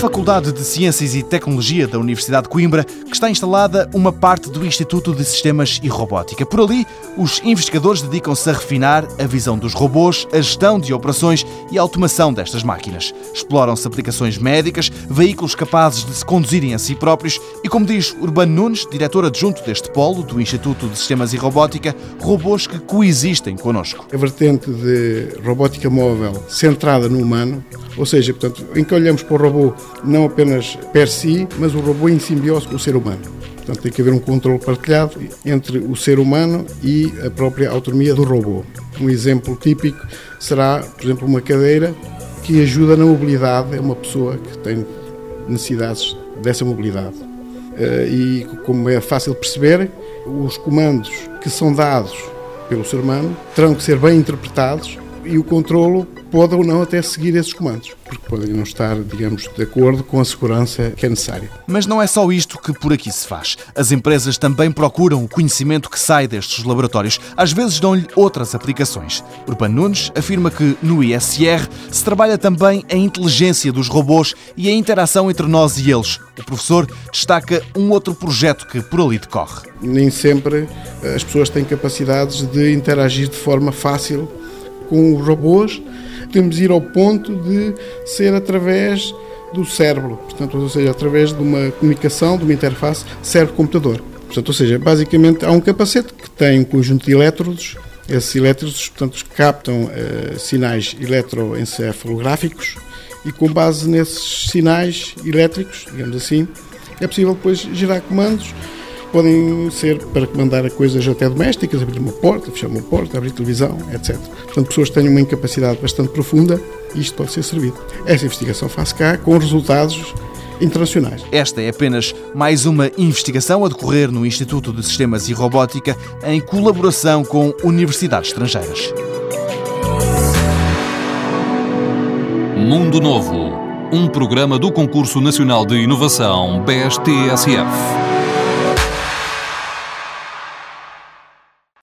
Faculdade de Ciências e Tecnologia da Universidade de Coimbra que está instalada uma parte do Instituto de Sistemas e Robótica. Por ali, os investigadores dedicam-se a refinar a visão dos robôs, a gestão de operações e a automação destas máquinas. Exploram-se aplicações médicas, veículos capazes de se conduzirem a si próprios e, como diz Urbano Nunes, diretor adjunto deste polo do Instituto de Sistemas e Robótica, robôs que coexistem connosco. A vertente de robótica móvel centrada no humano, ou seja, portanto, em que olhamos para o robô não apenas per si, mas o robô em simbiose com o ser humano. Portanto, tem que haver um controle partilhado entre o ser humano e a própria autonomia do robô. Um exemplo típico será, por exemplo, uma cadeira que ajuda na mobilidade a uma pessoa que tem necessidades dessa mobilidade. Eh, e, como é fácil perceber, os comandos que são dados pelo ser humano terão que ser bem interpretados e o controlo pode ou não até seguir esses comandos, porque podem não estar, digamos, de acordo com a segurança que é necessária. Mas não é só isto que por aqui se faz. As empresas também procuram o conhecimento que sai destes laboratórios. Às vezes dão-lhe outras aplicações. Urban Nunes afirma que no ISR se trabalha também a inteligência dos robôs e a interação entre nós e eles. O professor destaca um outro projeto que por ali decorre. Nem sempre as pessoas têm capacidades de interagir de forma fácil com os robôs podemos ir ao ponto de ser através do cérebro, portanto, ou seja, através de uma comunicação, de uma interface cérebro-computador. Portanto, ou seja, basicamente há um capacete que tem um conjunto de elétrodos. Esses elétrodos, portanto, captam uh, sinais eletroencefalográficos e com base nesses sinais elétricos, digamos assim, é possível depois gerar comandos podem ser para comandar coisas até domésticas, abrir uma porta, fechar uma porta, abrir televisão, etc. Portanto, pessoas que têm uma incapacidade bastante profunda, isto pode ser servido. Esta investigação faz cá com resultados internacionais. Esta é apenas mais uma investigação a decorrer no Instituto de Sistemas e Robótica em colaboração com universidades estrangeiras. Mundo Novo, um programa do Concurso Nacional de Inovação BSTSF.